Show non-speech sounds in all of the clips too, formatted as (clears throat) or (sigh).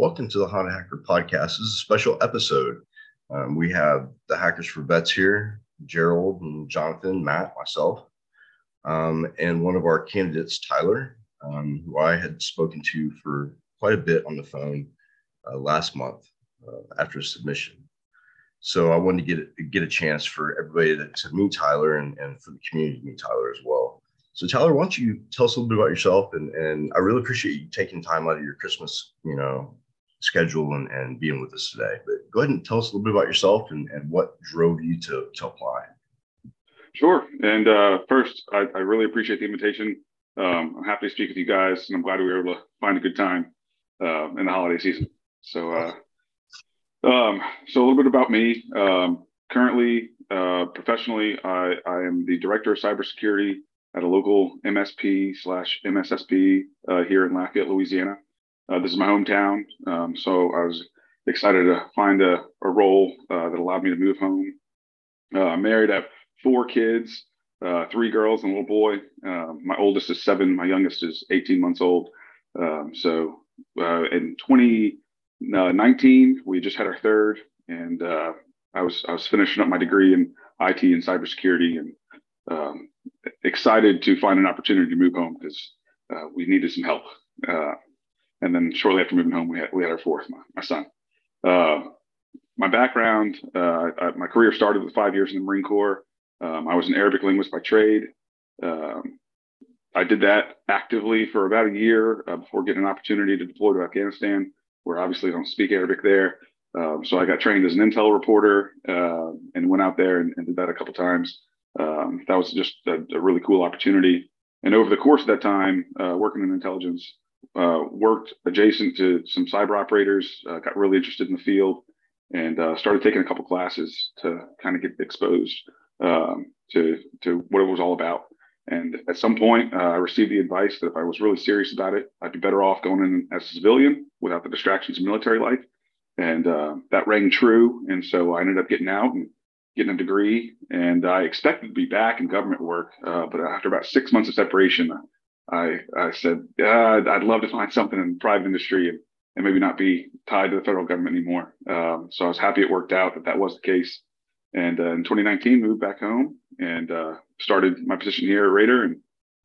Welcome to the Haunted Hacker Podcast. This is a special episode. Um, we have the Hackers for Vets here, Gerald and Jonathan, Matt, myself, um, and one of our candidates, Tyler, um, who I had spoken to for quite a bit on the phone uh, last month uh, after submission. So I wanted to get get a chance for everybody to, to meet Tyler and, and for the community to meet Tyler as well. So Tyler, why don't you tell us a little bit about yourself? And, and I really appreciate you taking time out of your Christmas, you know, schedule and, and being with us today. But go ahead and tell us a little bit about yourself and, and what drove you to, to apply. Sure. And uh, first, I, I, really appreciate the invitation. Um, I'm happy to speak with you guys, and I'm glad we were able to find a good time uh, in the holiday season. So, uh, um, so a little bit about me. Um, currently, uh, professionally, I, I, am the director of cybersecurity at a local MSP slash MSSP uh, here in Lafayette, Louisiana. Uh, this is my hometown, um, so I was excited to find a, a role uh, that allowed me to move home. Uh, I'm married, I have four kids, uh, three girls and a little boy. Um, my oldest is seven, my youngest is 18 months old. Um, so in 2019, we just had our third, and I was I was finishing up my degree in IT and cybersecurity, and um, excited to find an opportunity to move home because uh, we needed some help. And then shortly after moving home, we had we had our fourth, my, my son. Uh, my background, uh, I, my career started with five years in the Marine Corps. Um, I was an Arabic linguist by trade. Um, I did that actively for about a year uh, before getting an opportunity to deploy to Afghanistan, where obviously I don't speak Arabic there. Um, so I got trained as an intel reporter uh, and went out there and, and, did that a couple times. Um, that was just a, a, really cool opportunity. And over the course of that time, uh, working in intelligence, uh, worked adjacent to some cyber operators, uh, got really interested in the field, and uh, started taking a couple classes to kind of get exposed um, to to what it was all about. And at some point, uh, I received the advice that if I was really serious about it, I'd be better off going in as a civilian without the distractions of military life. And that rang true. And so I ended up getting out and getting a degree. And I expected to be back in government work, uh, but after about six months of separation, I, I said, I'd love to find something in private industry and, and maybe not be tied to the federal government anymore. Um, so I was happy it worked out that that was the case. And uh, in 2019, moved back home and uh, started my position here at Raider. And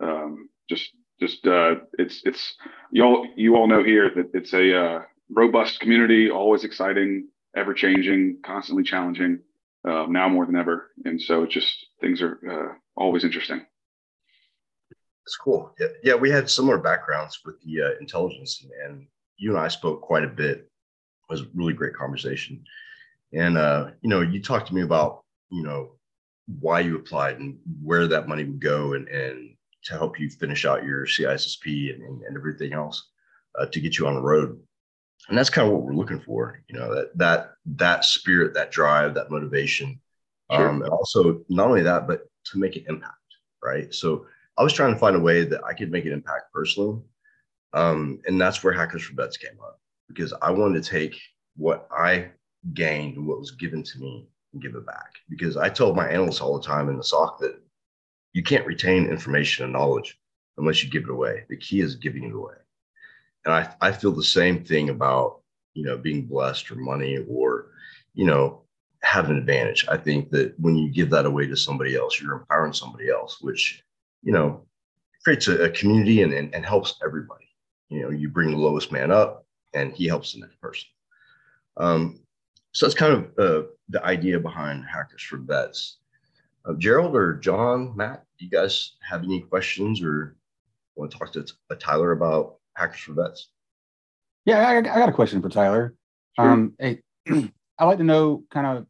um, just, just uh, it's, it's you all, you all know here that it's a uh, robust community, always exciting, ever changing, constantly challenging, uh, now more than ever. And so just things are uh, always interesting. It's cool. Yeah, yeah, we had similar backgrounds with the uh, intelligence, and, and, you and I spoke quite a bit. It was a really great conversation, and uh, you know, you talked to me about you know why you applied and where that money would go, and and to help you finish out your CISSP and, and, and everything else uh, to get you on the road. And that's kind of what we're looking for. You know that that that spirit, that drive, that motivation, sure. um, and also not only that, but to make an impact. Right. So I was trying to find a way that I could make an impact personally. Um, and that's where Hackers for Vets came up because I wanted to take what I gained and what was given to me and give it back. Because I told my analysts all the time in the SOC that you can't retain information and knowledge unless you give it away. The key is giving it away. And I, I feel the same thing about, you know, being blessed or money or, you know, have an advantage. I think that when you give that away to somebody else, you're empowering somebody else, which you know, creates a, a community and, and, and, helps everybody. You know, you bring the lowest man up and he helps the next person. Um, so that's kind of uh, the idea behind Hackers for Vets. Uh, Gerald or John, Matt, do you guys have any questions or want to talk to uh, Tyler about Hackers for Vets? Yeah, I, I got a question for Tyler. Sure. Um, hey, (clears throat) I'd like to know kind of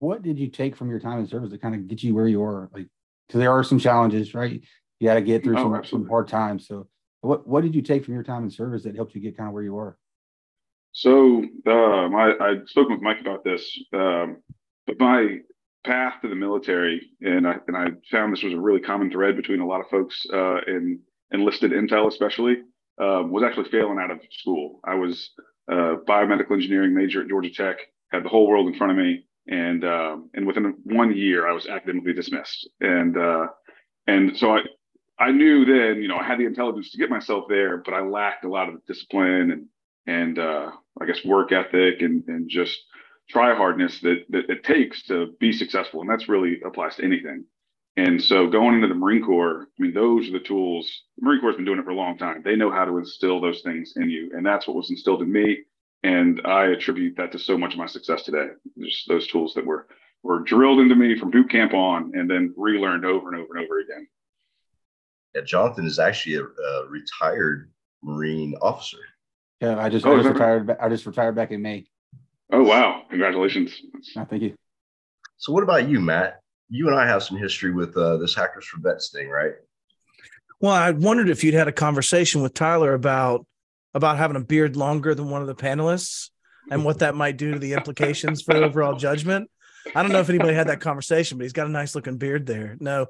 what did you take from your time in service to kind of get you where you are? Like, because there are some challenges, right? You got to get through oh, some, some hard times. So, what what did you take from your time in service that helped you get kind of where you are? So, um, I, I spoke with Mike about this, um, but my path to the military, and I and I found this was a really common thread between a lot of folks uh, in enlisted intel, especially, um, was actually failing out of school. I was a biomedical engineering major at Georgia Tech, had the whole world in front of me, and um, and within one year I was academically dismissed, and uh, and so I I knew then you know I had the intelligence to get myself there, but I lacked a lot of discipline and and uh, I guess work ethic and and just try hardness that, that it takes to be successful, and that's really applies to anything. And so going into the Marine Corps, I mean, those are the tools. The Marine Corps has been doing it for a long time. They know how to instill those things in you. And that's what was instilled in me. And I attribute that to so much of my success today. Just those tools that were were drilled into me from boot camp on and then relearned over and over and over again. Yeah, Jonathan is actually a, a retired Marine officer. Yeah, I just, oh, I just retired. I just retired back in May. Oh wow! Congratulations. Oh, thank you. So, what about you, Matt? You and I have some history with uh, this Hackers for Vets thing, right? Well, I wondered if you'd had a conversation with Tyler about about having a beard longer than one of the panelists and what that might do to the implications for overall judgment. I don't know if anybody had that conversation, but he's got a nice looking beard there. No,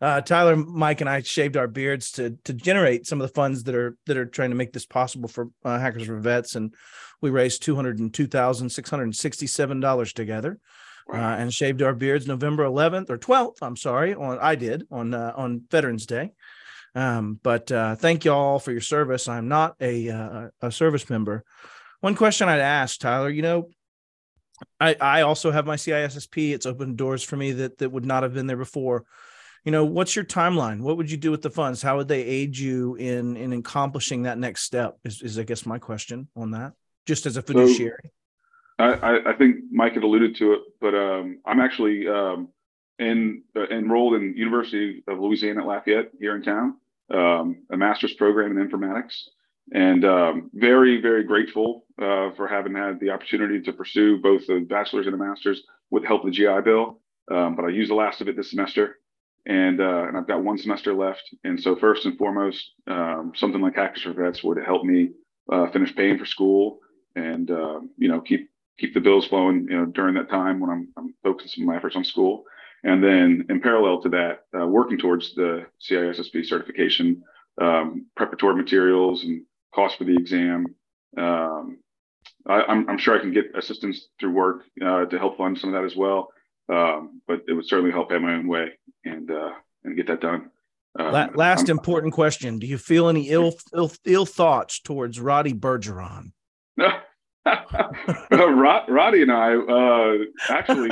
uh, Tyler, Mike, and I shaved our beards to to generate some of the funds that are that are trying to make this possible for uh, Hackers for Vets, and we raised two hundred and two thousand six hundred sixty seven dollars together. Uh, and shaved our beards November 11th or 12th. I'm sorry, on I did on uh, on Veterans Day. Um, but uh, thank you all for your service. I'm not a uh, a service member. One question I'd ask Tyler, you know, I, I also have my CISSP. It's opened doors for me that that would not have been there before. You know, what's your timeline? What would you do with the funds? How would they aid you in in accomplishing that next step? Is, is I guess my question on that, just as a fiduciary. So, I, I think Mike had alluded to it, but um, I'm actually um, in uh, enrolled in University of Louisiana at Lafayette here in town, um, a master's program in informatics and um, very very grateful uh, for having had the opportunity to pursue both the bachelor's and a master's with the help of the GI Bill. Um, but I used the last of it this semester, and uh, and I've got one semester left. And so first and foremost, um, something like Hackers for Vets would help me uh, finish paying for school and uh, you know keep keep the bills flowing you know during that time when I'm, I'm focusing my efforts on school. And then in parallel to that, uh, working towards the CISSP certification, um, preparatory materials and cost for the exam. Um, I, am sure I can get assistance through work uh, to help fund some of that as well. Um, but it would certainly help have my own way and uh, and get that done. Um, Last I'm, important question: Do you feel any ill ill, ill thoughts towards Roddy Bergeron? (laughs) (laughs) Rod, Roddy and I uh, actually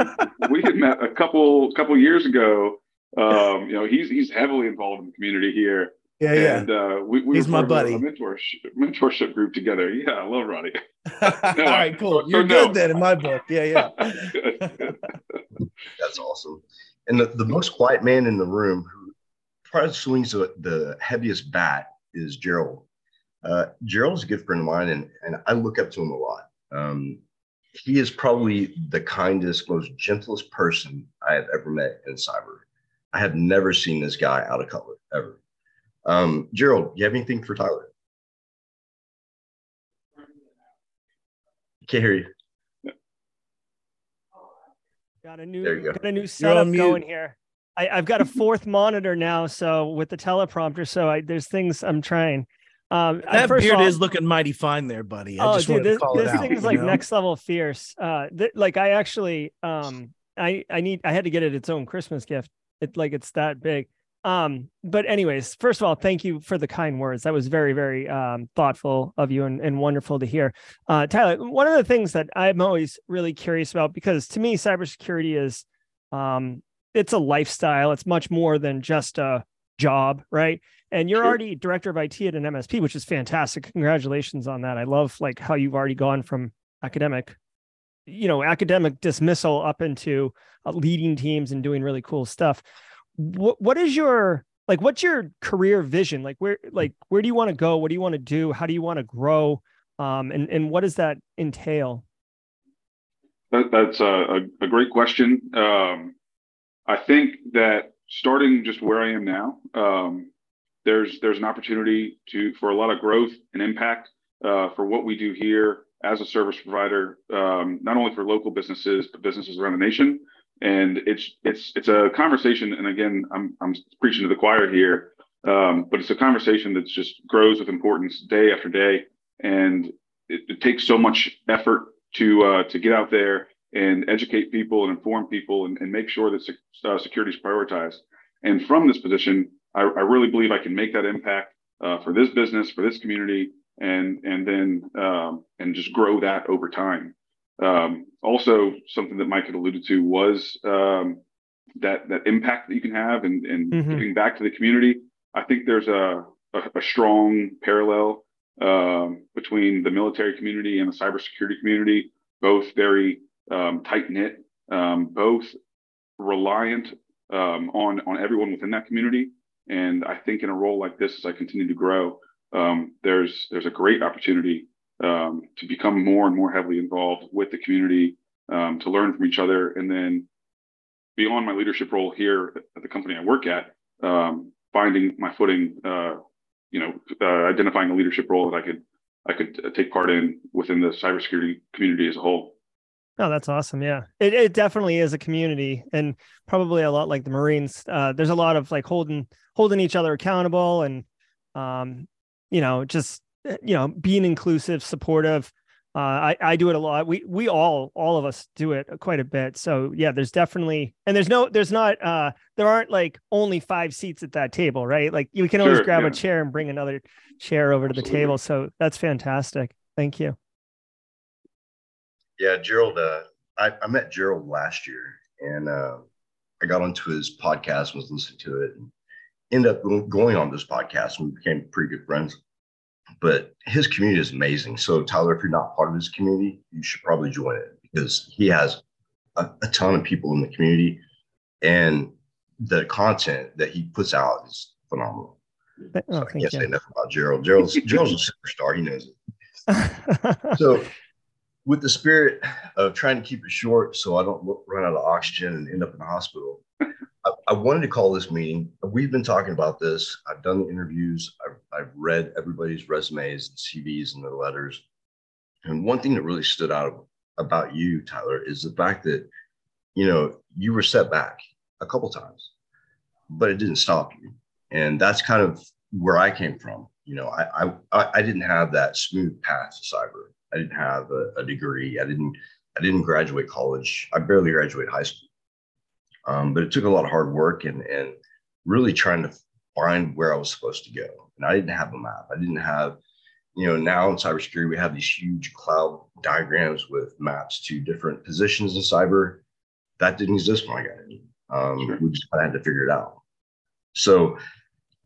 we had met a couple couple years ago. Um, you know, he's he's heavily involved in the community here. Yeah, yeah. And uh, we, we he's my buddy. A, mentorship, mentorship group together. Yeah, I love Roddy. (laughs) no, All right, cool. So, You're so good no. then in my book. Yeah, yeah. (laughs) That's awesome. And the, the most quiet man in the room who probably swings the, the heaviest bat is Gerald. Uh, Gerald's a good friend of mine, and, and I look up to him a lot. Um, he is probably the kindest, most gentlest person I have ever met in cyber. I have never seen this guy out of color ever. Um, Gerald, you have anything for Tyler? Can't hear you. Got a new got a new setup going here. I, have got a fourth monitor now, so with the teleprompter. So I, there's things I'm trying. Um, that beard all, is looking mighty fine there, buddy. I oh, dude, this, this thing is like know? next level fierce. Uh, th- like I actually, um, I I need I had to get it its own Christmas gift. It like it's that big. Um, but anyways, first of all, thank you for the kind words. That was very, very um, thoughtful of you and, and wonderful to hear. Uh, Tyler, one of the things that I'm always really curious about, because to me, cybersecurity is um, it's a lifestyle. It's much more than just a job, right? And you're sure. already director of IT at an MSP, which is fantastic. Congratulations on that. I love like how you've already gone from academic, you know, academic dismissal up into uh, leading teams and doing really cool stuff what what is your like what's your career vision like where like where do you want to go what do you want to do how do you want to grow um and and what does that entail that, that's a, a, great question um i think that starting just where i am now um there's there's an opportunity to for a lot of growth and impact uh, for what we do here as a service provider um, not only for local businesses but businesses around the nation. And it's it's it's a conversation and again i'm i'm preaching to the choir here um, but it's a conversation that just grows with importance day after day. And it, it takes so much effort to uh, to get out there and educate people and inform people and, and make sure that sec- uh, security is prioritized and from this position I, I, really believe i can make that impact uh, for this business for this community and and then um, and just grow that over time. Um, also, something that Mike had alluded to was um, that that impact that you can have and, and mm-hmm. giving back to the community. I think there's a a, a strong parallel um, between the military community and the cybersecurity community, both very um, tight knit, um, both reliant um, on on everyone within that community. And I think in a role like this, as I continue to grow, um, there's there's a great opportunity um, to become more and more heavily involved with the community, um, to learn from each other, and then beyond my leadership role here at the company I work at, finding my footing, uh, you know, uh, identifying a leadership role that I could I could uh, take part in within the cybersecurity community as a whole. Oh, that's awesome. Yeah. It, it definitely is a community and probably a lot like the Marines. Uh, there's a lot of like holding, holding each other accountable and, um, you know, just, eh, you know, being inclusive, supportive. Uh, I, I do it a lot. We, we all, all of us do it quite a bit. So yeah, there's definitely, and there's no, there's not, uh, there aren't like only five seats at that table, right? Like you can always sure, grab yeah. a chair and bring another chair over Absolutely. to the table. So that's fantastic. Thank you. Yeah, Gerald. Uh, I, I met Gerald last year, and uh, I got onto his podcast and was listening to it, and ended up going on this podcast, and we became pretty good friends. But his community is amazing. So Tyler, if you're not part of his community, you should probably join it because he has a, a ton of people in the community, and the content that he puts out is phenomenal. Oh, so I can't you. say enough about Gerald. Gerald's Gerald's a superstar. He knows it. (laughs) so with the spirit of trying to keep it short so I don't run out of oxygen and end up in the hospital, I, I, wanted to call this meeting. We've been talking about this. I've done the interviews, I've, I've read everybody's resumes and CVs and their letters. And one thing that really stood out about you, Tyler, is the fact that, you know, you were set back a couple times, but it didn't stop you. And that's kind of where I came from. You know, I, I, I didn't have that smooth path to cyber I didn't have a, a, degree. I didn't I didn't graduate college. I barely graduated high school. Um, but it took a lot of hard work and and really trying to find where I was supposed to go. And I didn't have a map. I didn't have, you know, now in cybersecurity we have these huge cloud diagrams with maps to different positions in cyber. That didn't exist when I got in. Um, sure. We just kind of had to figure it out. So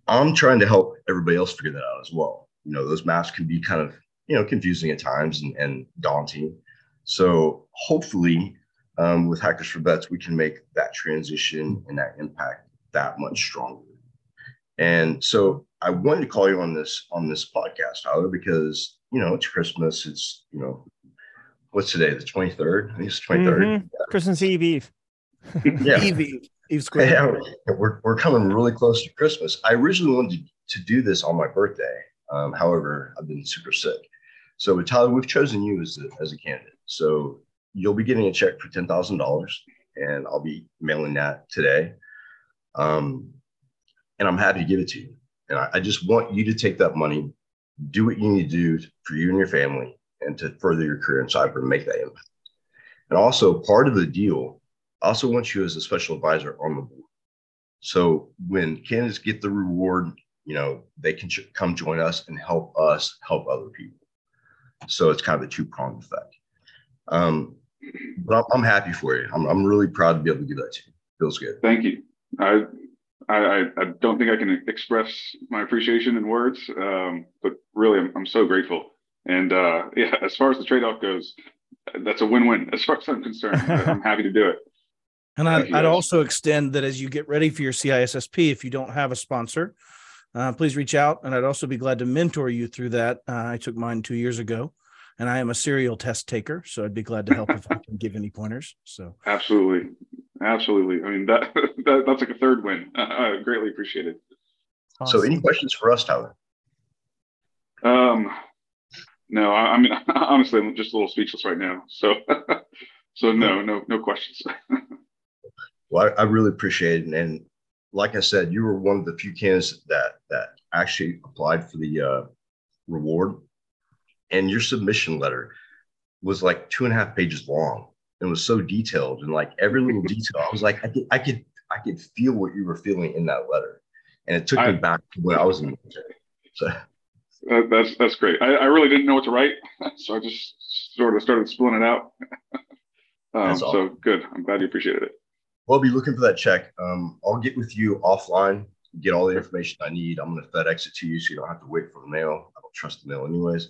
I'm trying to help everybody else figure that out as well. You know, those maps can be kind of you know confusing at times and, and daunting. So hopefully, um, with Hackers for Vets, we can make that transition and that impact that much stronger. And so I wanted to call you on this on this podcast, Tyler, because you know it's Christmas. It's you know what's today, the twenty third. I think it's twenty third. Mm-hmm. Yeah. Christmas Eve Eve. (laughs) yeah. Eve Eve. Eve (laughs) Square. Yeah, we're, we're coming really close to Christmas. I originally wanted to, to do this on my birthday. Um, however, I've been super sick. So, Tyler, we've chosen you as a, as a candidate. So, you'll be getting a check for $10,000, and I'll be mailing that today. Um, and I'm happy to give it to you. And I, I just want you to take that money, do what you need to do for you and your family, and to further your career in cyber and make that impact. And also, part of the deal, I also want you as a special advisor on the board. So when candidates get the reward, you know, they can come join us and help us help other people. So it's kind of a two pronged effect. Um, but I'm, I'm, happy for you. I'm, I'm really proud to be able to give that to you. Feels good. Thank you. I, I, I don't think I can express my appreciation in words, um, but really, I'm, I'm so grateful. And uh, yeah, as far as the trade off goes, that's a win win as far as I'm concerned. (laughs) I'm happy to do it. And I'd, I'd also extend that as you get ready for your CISSP, if you don't have a sponsor, uh, please reach out. And I'd also be glad to mentor you through that. Uh, I took mine two years ago and I am a serial test taker. So I'd be glad to help if I can give any pointers. So (laughs) absolutely. Absolutely. I mean, that, (laughs) that that's like a third win. (laughs) I greatly appreciate it. Awesome. So any questions for us, Tyler? Um, no, I, I mean, honestly, I'm just a little speechless right now. So, so no, no, no questions. well, I, I really appreciate it. And like I said, you were one of the few candidates that that actually applied for the uh, reward, and your submission letter was like two and a half pages long. and was so detailed and like every little (laughs) detail. I was like, I could, I could, I could feel what you were feeling in that letter, and it took I, me back to when I was in the military. So, (laughs) That, that's that's great. I, I really didn't know what to write, (laughs) so I just sort of started spilling it out. um, so good. I'm glad you appreciated it. Well, I'll be looking for that check. Um, I'll get with you offline, get all the information I need. I'm going to FedEx it to you so you don't have to wait for the mail. I don't trust the mail, anyways.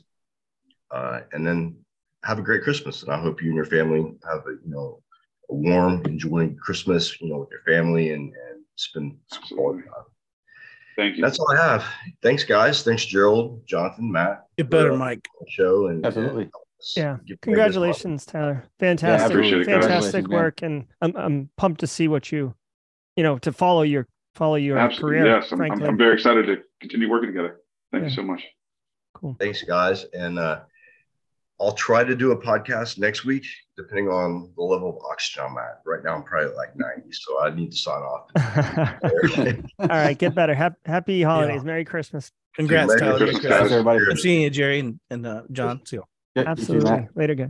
Uh, and then have a great Christmas. And I hope you and your family have a you know a warm, enjoying Christmas, you know, with your family and and spend some quality time. Thank you. That's all I have. Thanks, guys. Thanks, Gerald, Jonathan, Matt. Get better, uh, Mike. Show and Absolutely. and Yeah. give Vegas Congratulations, Tyler. Fantastic, appreciate it, guys. fantastic Congratulations, man. work, and I'm I'm pumped to see what you, you know, to follow your follow your Absolutely. career. Yes, I'm, I'm, I'm very excited to continue working together. Thank Yeah. you so much. cool. Thanks, guys. And uh, I'll try to do a podcast next week, depending on the level of oxygen I'm at. Right now, I'm probably like 90, so I need to sign off. (laughs) All right, get better. Happy, happy holidays. Merry Christmas. Congrats, Merry Tyler. Merry Christmas, Christmas. Everybody. I'm seeing you, Jerry and, and uh, John, too. Absolutely. Later, guys.